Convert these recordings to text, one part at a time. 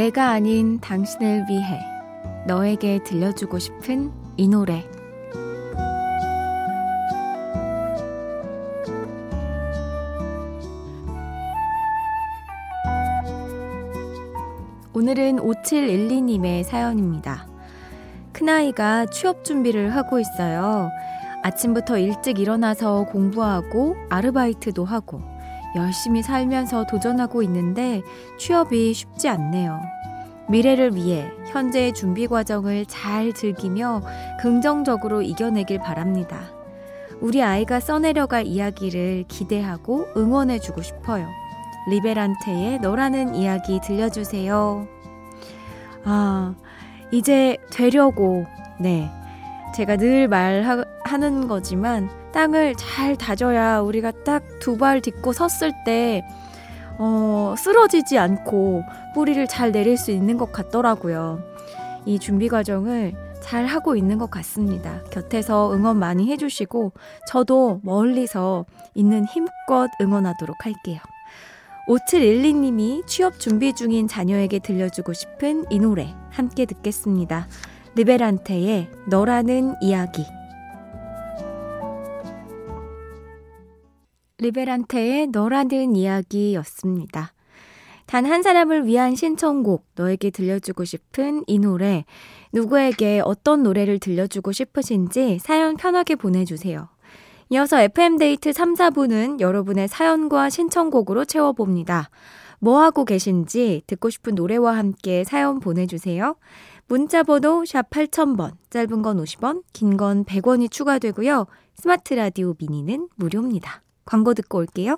내가 아닌 당신을 위해 너에게 들려주고 싶은 이 노래. 오늘은 5712님의 사연입니다. 큰아이가 취업 준비를 하고 있어요. 아침부터 일찍 일어나서 공부하고 아르바이트도 하고 열심히 살면서 도전하고 있는데 취업이 쉽지 않네요. 미래를 위해 현재의 준비 과정을 잘 즐기며 긍정적으로 이겨내길 바랍니다. 우리 아이가 써내려갈 이야기를 기대하고 응원해주고 싶어요. 리베란테의 너라는 이야기 들려주세요. 아, 이제 되려고, 네. 제가 늘 말하는 거지만, 땅을 잘 다져야 우리가 딱 두 발 딛고 섰을 때, 어, 쓰러지지 않고 뿌리를 잘 내릴 수 있는 것 같더라고요. 이 준비 과정을 잘 하고 있는 것 같습니다. 곁에서 응원 많이 해주시고, 저도 멀리서 있는 힘껏 응원하도록 할게요. 5712님이 취업 준비 중인 자녀에게 들려주고 싶은 이 노래 함께 듣겠습니다. 리베란테의 너라는 이야기. 리베란테의 너라는 이야기였습니다. 단 한 사람을 위한 신청곡, 너에게 들려주고 싶은 이 노래, 누구에게 어떤 노래를 들려주고 싶으신지 사연 편하게 보내주세요. 이어서 FM데이트 3, 4부는 여러분의 사연과 신청곡으로 채워봅니다. 뭐 하고 계신지 듣고 싶은 노래와 함께 사연 보내주세요. 문자번호 샵 8000번, 짧은 건 50원, 긴 건 100원이 추가되고요. 스마트 라디오 미니는 무료입니다. 광고 듣고 올게요.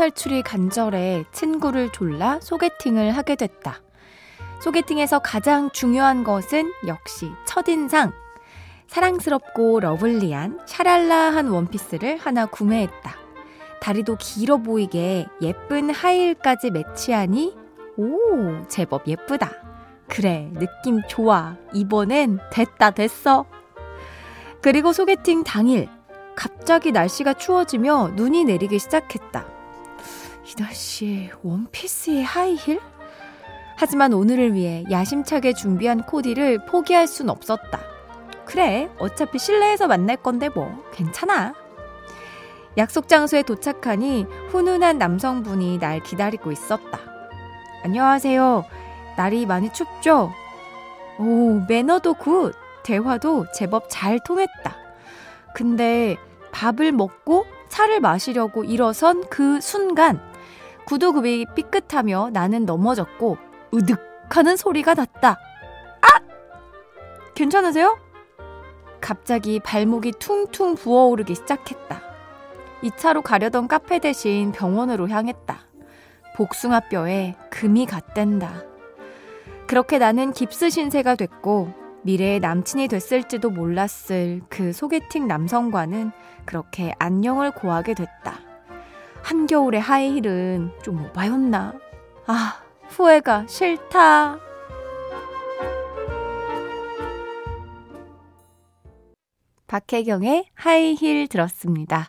탈출이 간절해 친구를 졸라 소개팅을 하게 됐다. 소개팅에서 가장 중요한 것은 역시 첫인상. 사랑스럽고 러블리한 샤랄라한 원피스를 하나 구매했다. 다리도 길어 보이게 예쁜 하이힐까지 매치하니 오, 제법 예쁘다. 그래, 느낌 좋아. 이번엔 됐다, 됐어. 그리고 소개팅 당일, 갑자기 날씨가 추워지며 눈이 내리기 시작했다. 이 날씨에 원피스에 하이힐? 하지만 오늘을 위해 야심차게 준비한 코디를 포기할 순 없었다. 그래, 어차피 실내에서 만날 건데 뭐, 괜찮아. 약속 장소에 도착하니 훈훈한 남성분이 날 기다리고 있었다. 안녕하세요. 날이 많이 춥죠? 오, 매너도 good. 대화도 제법 잘 통했다. 근데 밥을 먹고 차를 마시려고 일어선 그 순간 구두굽이 삐끗하며 나는 넘어졌고 으득 하는 소리가 났다. 아! 괜찮으세요? 갑자기 발목이 퉁퉁 부어오르기 시작했다. 2차로 가려던 카페 대신 병원으로 향했다. 복숭아뼈에 금이 갔댄다. 그렇게 나는 깁스 신세가 됐고 미래의 남친이 됐을지도 몰랐을 그 소개팅 남성과는 그렇게 안녕을 고하게 됐다. 한겨울의 하이힐은 좀 오바였나? 아, 후회가 싫다. 박혜경의 하이힐 들었습니다.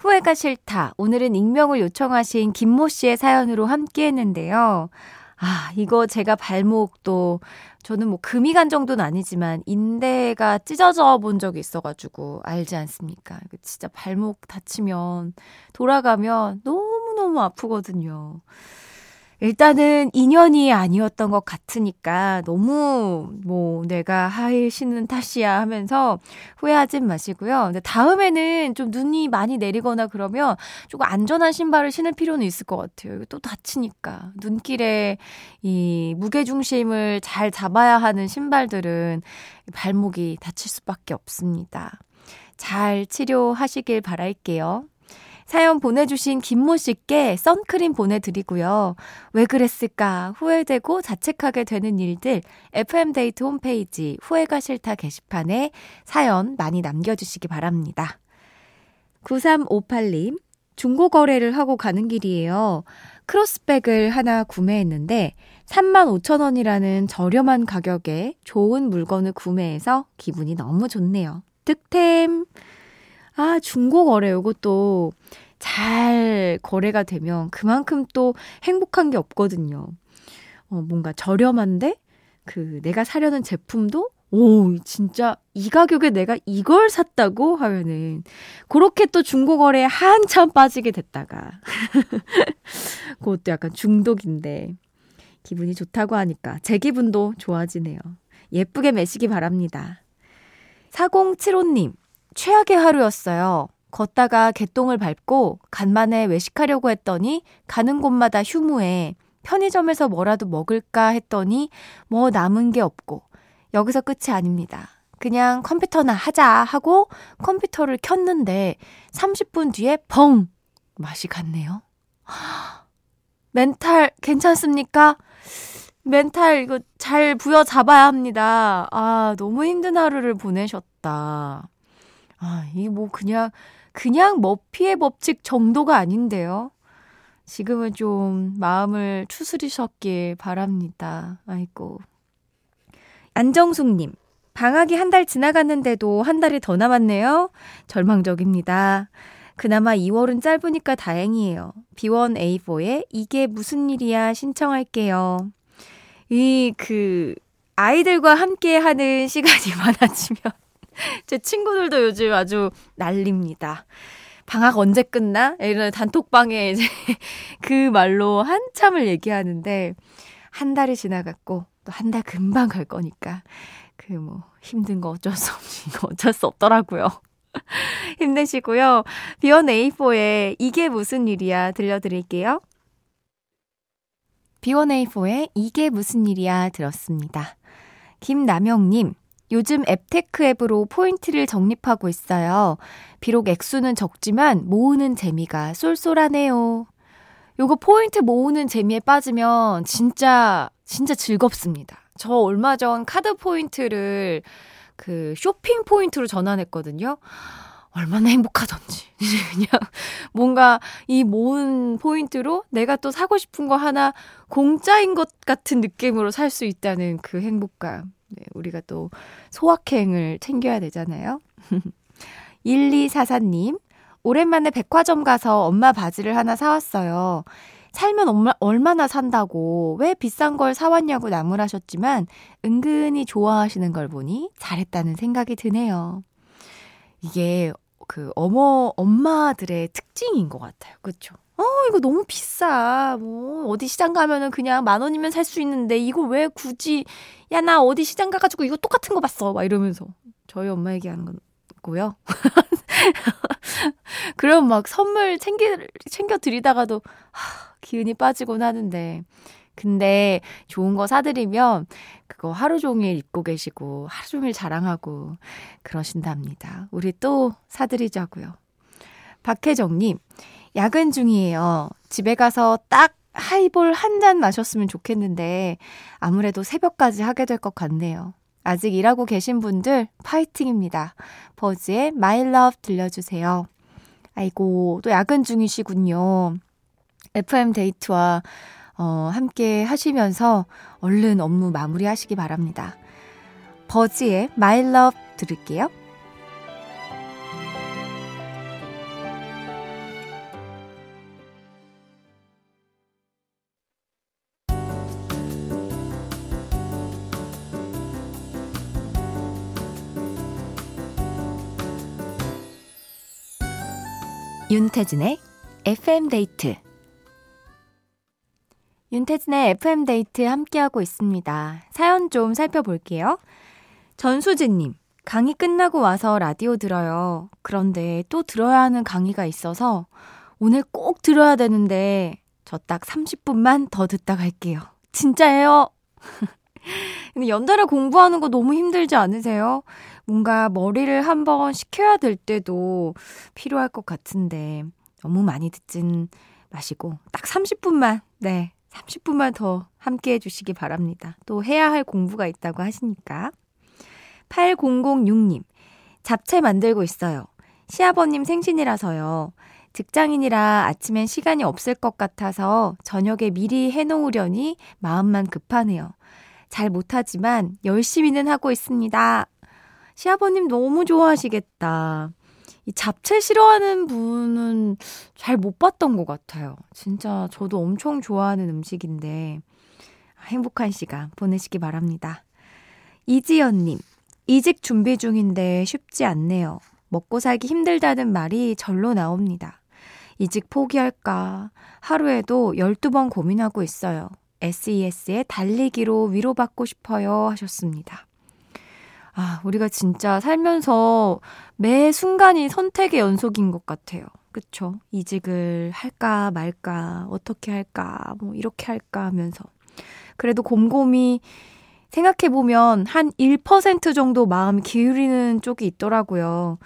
후회가 싫다. 오늘은 익명을 요청하신 김모 씨의 사연으로 함께 했는데요. 아, 이거 제가 발목도 저는 뭐 금이 간 정도는 아니지만 인대가 찢어져 본 적이 있어가지고 알지 않습니까? 진짜 발목 다치면 돌아가면 너무너무 아프거든요. 일단은 인연이 아니었던 것 같으니까 너무 뭐 내가 하일 신는 탓이야 하면서 후회하진 마시고요. 근데 다음에는 좀 눈이 많이 내리거나 그러면 조금 안전한 신발을 신을 필요는 있을 것 같아요. 또 다치니까. 눈길에 이 무게 중심을 잘 잡아야 하는 신발들은 발목이 다칠 수밖에 없습니다. 잘 치료하시길 바랄게요. 사연 보내주신 김모 씨께 선크림 보내드리고요. 왜 그랬을까 후회되고 자책하게 되는 일들 FM데이트 홈페이지 후회가 싫다 게시판에 사연 많이 남겨주시기 바랍니다. 9358님, 중고 거래를 하고 가는 길이에요. 크로스백을 하나 구매했는데 35,000원이라는 저렴한 가격에 좋은 물건을 구매해서 기분이 너무 좋네요. 득템! 아, 중고 거래 요것도 잘 거래가 되면 그만큼 또 행복한 게 없거든요. 어, 뭔가 저렴한데 그 내가 사려는 제품도 오, 진짜 이 가격에 내가 이걸 샀다고 하면은 그렇게 또 중고 거래에 한참 빠지게 됐다가 그것도 약간 중독인데 기분이 좋다고 하니까 제 기분도 좋아지네요. 예쁘게 매시기 바랍니다. 4075님, 최악의 하루였어요. 걷다가 개똥을 밟고 간만에 외식하려고 했더니 가는 곳마다 휴무에 편의점에서 뭐라도 먹을까 했더니 뭐 남은 게 없고 여기서 끝이 아닙니다. 그냥 컴퓨터나 하자 하고 컴퓨터를 켰는데 30분 뒤에 펑! 맛이 갔네요. 멘탈 괜찮습니까? 멘탈 이거 잘 부여잡아야 합니다. 아, 너무 힘든 하루를 보내셨다. 아, 이뭐 그냥, 그냥 머피의 법칙 정도가 아닌데요. 지금은 좀 마음을 추스리셨길 바랍니다. 아이고. 안정숙님, 방학이 한 달 지나갔는데도 한 달이 더 남았네요. 절망적입니다. 그나마 2월은 짧으니까 다행이에요. B1A4의 이게 무슨 일이야 신청할게요. 이, 그, 아이들과 함께 하는 시간이 많아지면 제 친구들도 요즘 아주 난립니다. 방학 언제 끝나? 이런 단톡방에 이제 그 말로 한참을 얘기하는데 한 달이 지나갔고 또 한 달 금방 갈 거니까 그 뭐 힘든 거 어쩔 수 없이 어쩔 수 없더라고요. 힘내시고요. B1A4의 이게 무슨 일이야 들려드릴게요. B1A4의 이게 무슨 일이야 들었습니다. 김남영님, 요즘 앱테크 앱으로 포인트를 적립하고 있어요. 비록 액수는 적지만 모으는 재미가 쏠쏠하네요. 요거 포인트 모으는 재미에 빠지면 진짜, 진짜 즐겁습니다. 저 얼마 전 카드 포인트를 그 쇼핑 포인트로 전환했거든요. 얼마나 행복하던지. 그냥 뭔가 이 모은 포인트로 내가 또 사고 싶은 거 하나 공짜인 것 같은 느낌으로 살 수 있다는 그 행복감. 네, 우리가 또 소확행을 챙겨야 되잖아요. 1244님, 오랜만에 백화점 가서 엄마 바지를 하나 사왔어요. 살면 엄마, 얼마나 산다고 왜 비싼 걸 사왔냐고 나무라셨지만 은근히 좋아하시는 걸 보니 잘했다는 생각이 드네요. 이게 그 어머 엄마들의 특징인 것 같아요. 그렇죠? 어 이거 너무 비싸. 뭐 어디 시장 가면은 그냥 만 원이면 살 수 있는데 이거 왜 굳이 야 나 어디 시장 가가지고 이거 똑같은 거 봤어. 막 이러면서 저희 엄마 얘기하는 거고요. 그럼 막 선물 챙겨 챙겨 드리다가도 하, 기운이 빠지곤 하는데 근데 좋은 거 사드리면 그거 하루 종일 입고 계시고 하루 종일 자랑하고 그러신답니다. 우리 또 사드리자고요. 박혜정님, 야근 중이에요. 집에 가서 딱 하이볼 한 잔 마셨으면 좋겠는데 아무래도 새벽까지 하게 될 것 같네요. 아직 일하고 계신 분들 파이팅입니다. 버즈의 My Love 들려주세요. 아이고, 또 야근 중이시군요. FM 데이트와 어, 함께 하시면서 얼른 업무 마무리 하시기 바랍니다. 버즈의 My Love 들을게요. 윤태진의 FM데이트 윤태진의 FM데이트 함께하고 있습니다. 사연 좀 살펴볼게요. 전수진님, 강의 끝나고 와서 라디오 들어요. 그런데 또 들어야 하는 강의가 있어서 오늘 꼭 들어야 되는데 저 딱 30분만 더 듣다 갈게요. 진짜예요? 근데 연달아 공부하는 거 너무 힘들지 않으세요? 뭔가 머리를 한번 식혀야 될 때도 필요할 것 같은데 너무 많이 듣진 마시고 딱 30분만 네 30분만 더 함께 해주시기 바랍니다. 또 해야 할 공부가 있다고 하시니까 8006님 잡채 만들고 있어요. 시아버님 생신이라서요. 직장인이라 아침엔 시간이 없을 것 같아서 저녁에 미리 해놓으려니 마음만 급하네요. 잘 못하지만 열심히는 하고 있습니다. 시아버님 너무 좋아하시겠다. 이 잡채 싫어하는 분은 잘 못 봤던 것 같아요. 진짜 저도 엄청 좋아하는 음식인데 행복한 시간 보내시기 바랍니다. 이지연님, 이직 준비 중인데 쉽지 않네요. 먹고 살기 힘들다는 말이 절로 나옵니다. 이직 포기할까? 하루에도 12번 고민하고 있어요. SES의 달리기로 위로받고 싶어요 하셨습니다. 아, 우리가 진짜 살면서 매 순간이 선택의 연속인 것 같아요. 그쵸? 이직을 할까 말까, 어떻게 할까, 뭐, 이렇게 할까 하면서. 그래도 곰곰이 생각해보면 한 1% 정도 마음 기울이는 쪽이 있더라고요.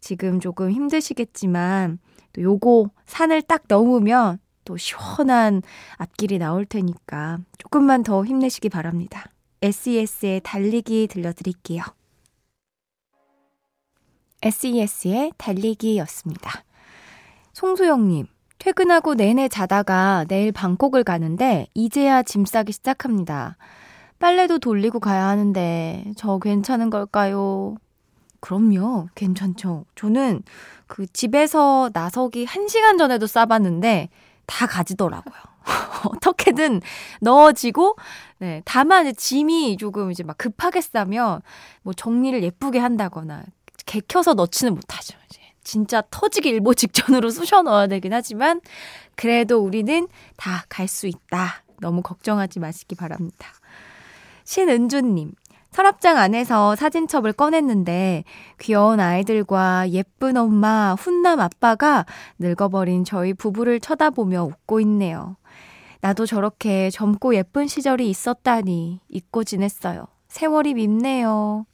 지금 조금 힘드시겠지만, 또 요거 산을 딱 넘으면 또 시원한 앞길이 나올 테니까 조금만 더 힘내시기 바랍니다. SES의 달리기 들려드릴게요. SES의 달리기였습니다. 송소영님, 퇴근하고 내내 자다가 내일 방콕을 가는데 이제야 짐 싸기 시작합니다. 빨래도 돌리고 가야 하는데 저 괜찮은 걸까요? 그럼요, 괜찮죠. 저는 그 집에서 나서기 1시간 전에도 싸봤는데 다 가지더라고요. 어떻게든 넣어지고, 네. 다만 짐이 조금 이제 막 급하게 싸면 뭐 정리를 예쁘게 한다거나 개켜서 넣지는 못하죠. 이제 진짜 터지기 일보 직전으로 쑤셔 넣어야 되긴 하지만 그래도 우리는 다 갈 수 있다. 너무 걱정하지 마시기 바랍니다. 신은주님, 서랍장 안에서 사진첩을 꺼냈는데 귀여운 아이들과 예쁜 엄마, 훈남 아빠가 늙어버린 저희 부부를 쳐다보며 웃고 있네요. 나도 저렇게 젊고 예쁜 시절이 있었다니 잊고 지냈어요. 세월이 밉네요.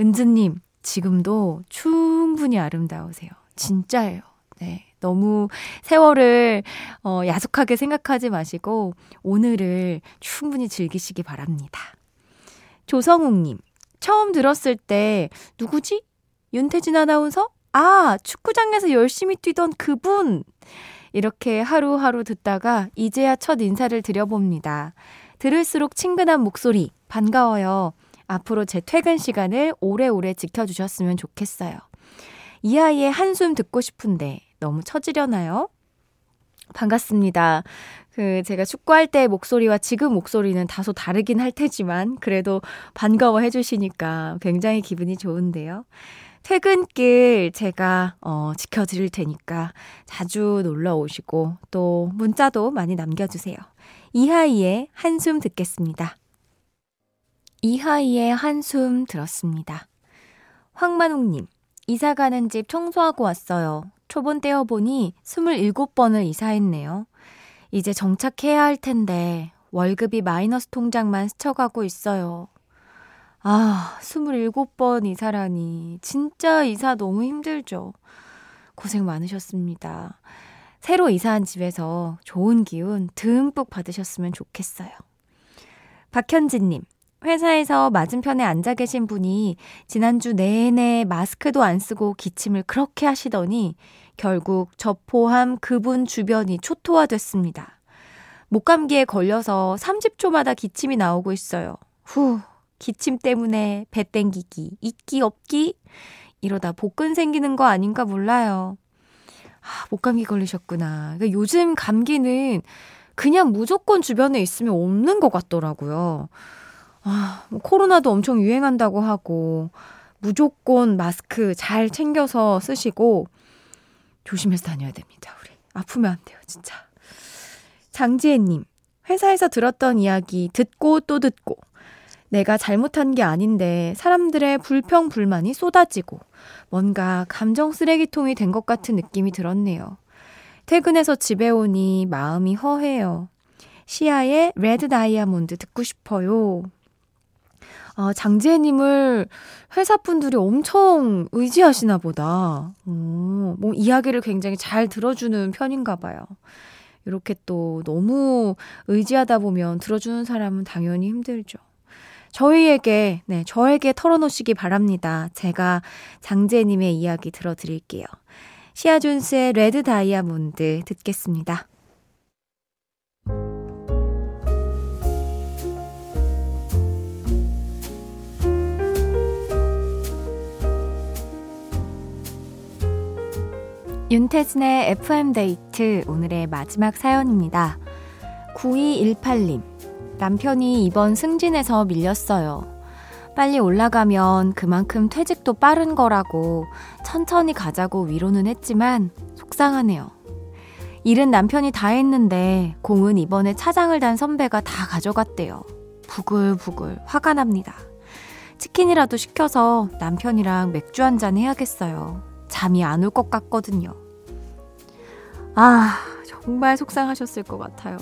은주님, 지금도 충분히 아름다우세요. 진짜예요. 네. 너무 세월을 어, 야속하게 생각하지 마시고 오늘을 충분히 즐기시기 바랍니다. 조성욱님, 처음 들었을 때, 누구지? 윤태진 아나운서? 아, 축구장에서 열심히 뛰던 그분! 이렇게 하루하루 듣다가 이제야 첫 인사를 드려봅니다. 들을수록 친근한 목소리, 반가워요. 앞으로 제 퇴근 시간을 오래오래 지켜주셨으면 좋겠어요. 이 아이의 한숨 듣고 싶은데 너무 처지려나요? 반갑습니다. 그 제가 축구할 때 목소리와 지금 목소리는 다소 다르긴 할 테지만 그래도 반가워해 주시니까 굉장히 기분이 좋은데요. 퇴근길 제가 어, 지켜드릴 테니까 자주 놀러 오시고 또 문자도 많이 남겨주세요. 이하이의 한숨 듣겠습니다. 이하이의 한숨 들었습니다. 황만웅님, 이사 가는 집 청소하고 왔어요. 초본 떼어보니 27번을 이사했네요. 이제 정착해야 할 텐데 월급이 마이너스 통장만 스쳐가고 있어요. 아, 27번 이사라니. 진짜 이사 너무 힘들죠. 고생 많으셨습니다. 새로 이사한 집에서 좋은 기운 듬뿍 받으셨으면 좋겠어요. 박현진님, 회사에서 맞은편에 앉아 계신 분이 지난주 내내 마스크도 안 쓰고 기침을 그렇게 하시더니 결국 저 포함 그분 주변이 초토화됐습니다. 목감기에 걸려서 30초마다 기침이 나오고 있어요. 후, 기침 때문에 배 땡기기, 있기 없기? 이러다 복근 생기는 거 아닌가 몰라요. 아, 목감기 걸리셨구나. 그러니까 요즘 감기는 그냥 무조건 주변에 있으면 없는 것 같더라고요. 아, 뭐 코로나도 엄청 유행한다고 하고, 무조건 마스크 잘 챙겨서 쓰시고, 조심해서 다녀야 됩니다, 우리. 아프면 안 돼요, 진짜. 장지혜님, 회사에서 들었던 이야기 듣고 또 듣고, 내가 잘못한 게 아닌데 사람들의 불평, 불만이 쏟아지고, 뭔가 감정 쓰레기통이 된 것 같은 느낌이 들었네요. 퇴근해서 집에 오니 마음이 허해요. 시아의 레드 다이아몬드 듣고 싶어요. 아, 장지혜님을 회사 분들이 엄청 의지하시나 보다. 오, 뭐 이야기를 굉장히 잘 들어주는 편인가 봐요. 이렇게 또 너무 의지하다 보면 들어주는 사람은 당연히 힘들죠. 저희에게, 네, 저에게 털어놓으시기 바랍니다. 제가 장재님의 이야기 들어드릴게요. 시아존스의 레드 다이아몬드 듣겠습니다. 윤태진의 FM데이트 오늘의 마지막 사연입니다. 9218님. 남편이 이번 승진에서 밀렸어요. 빨리 올라가면 그만큼 퇴직도 빠른 거라고 천천히 가자고 위로는 했지만 속상하네요. 일은 남편이 다 했는데 공은 이번에 차장을 단 선배가 다 가져갔대요. 부글부글 화가 납니다. 치킨이라도 시켜서 남편이랑 맥주 한 잔 해야겠어요. 잠이 안 올 것 같거든요. 아, 정말 속상하셨을 것 같아요.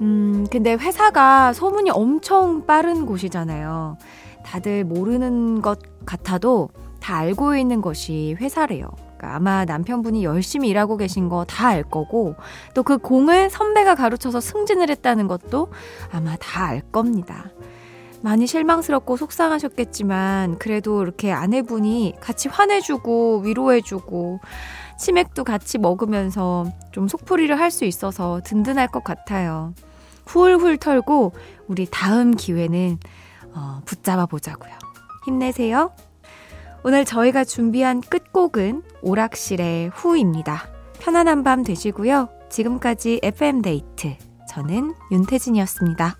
음, 근데 회사가 소문이 엄청 빠른 곳이잖아요. 다들 모르는 것 같아도 다 알고 있는 것이 회사래요. 그러니까 아마 남편분이 열심히 일하고 계신 거 다 알 거고, 또 그 공을 선배가 가르쳐서 승진을 했다는 것도 아마 다 알 겁니다. 많이 실망스럽고 속상하셨겠지만, 그래도 이렇게 아내분이 같이 화내주고, 위로해주고, 치맥도 같이 먹으면서 좀 속풀이를 할 수 있어서 든든할 것 같아요. 훌훌 털고 우리 다음 기회는 어, 붙잡아 보자고요. 힘내세요. 오늘 저희가 준비한 끝곡은 오락실의 후입니다. 편안한 밤 되시고요. 지금까지 FM데이트. 저는 윤태진이었습니다.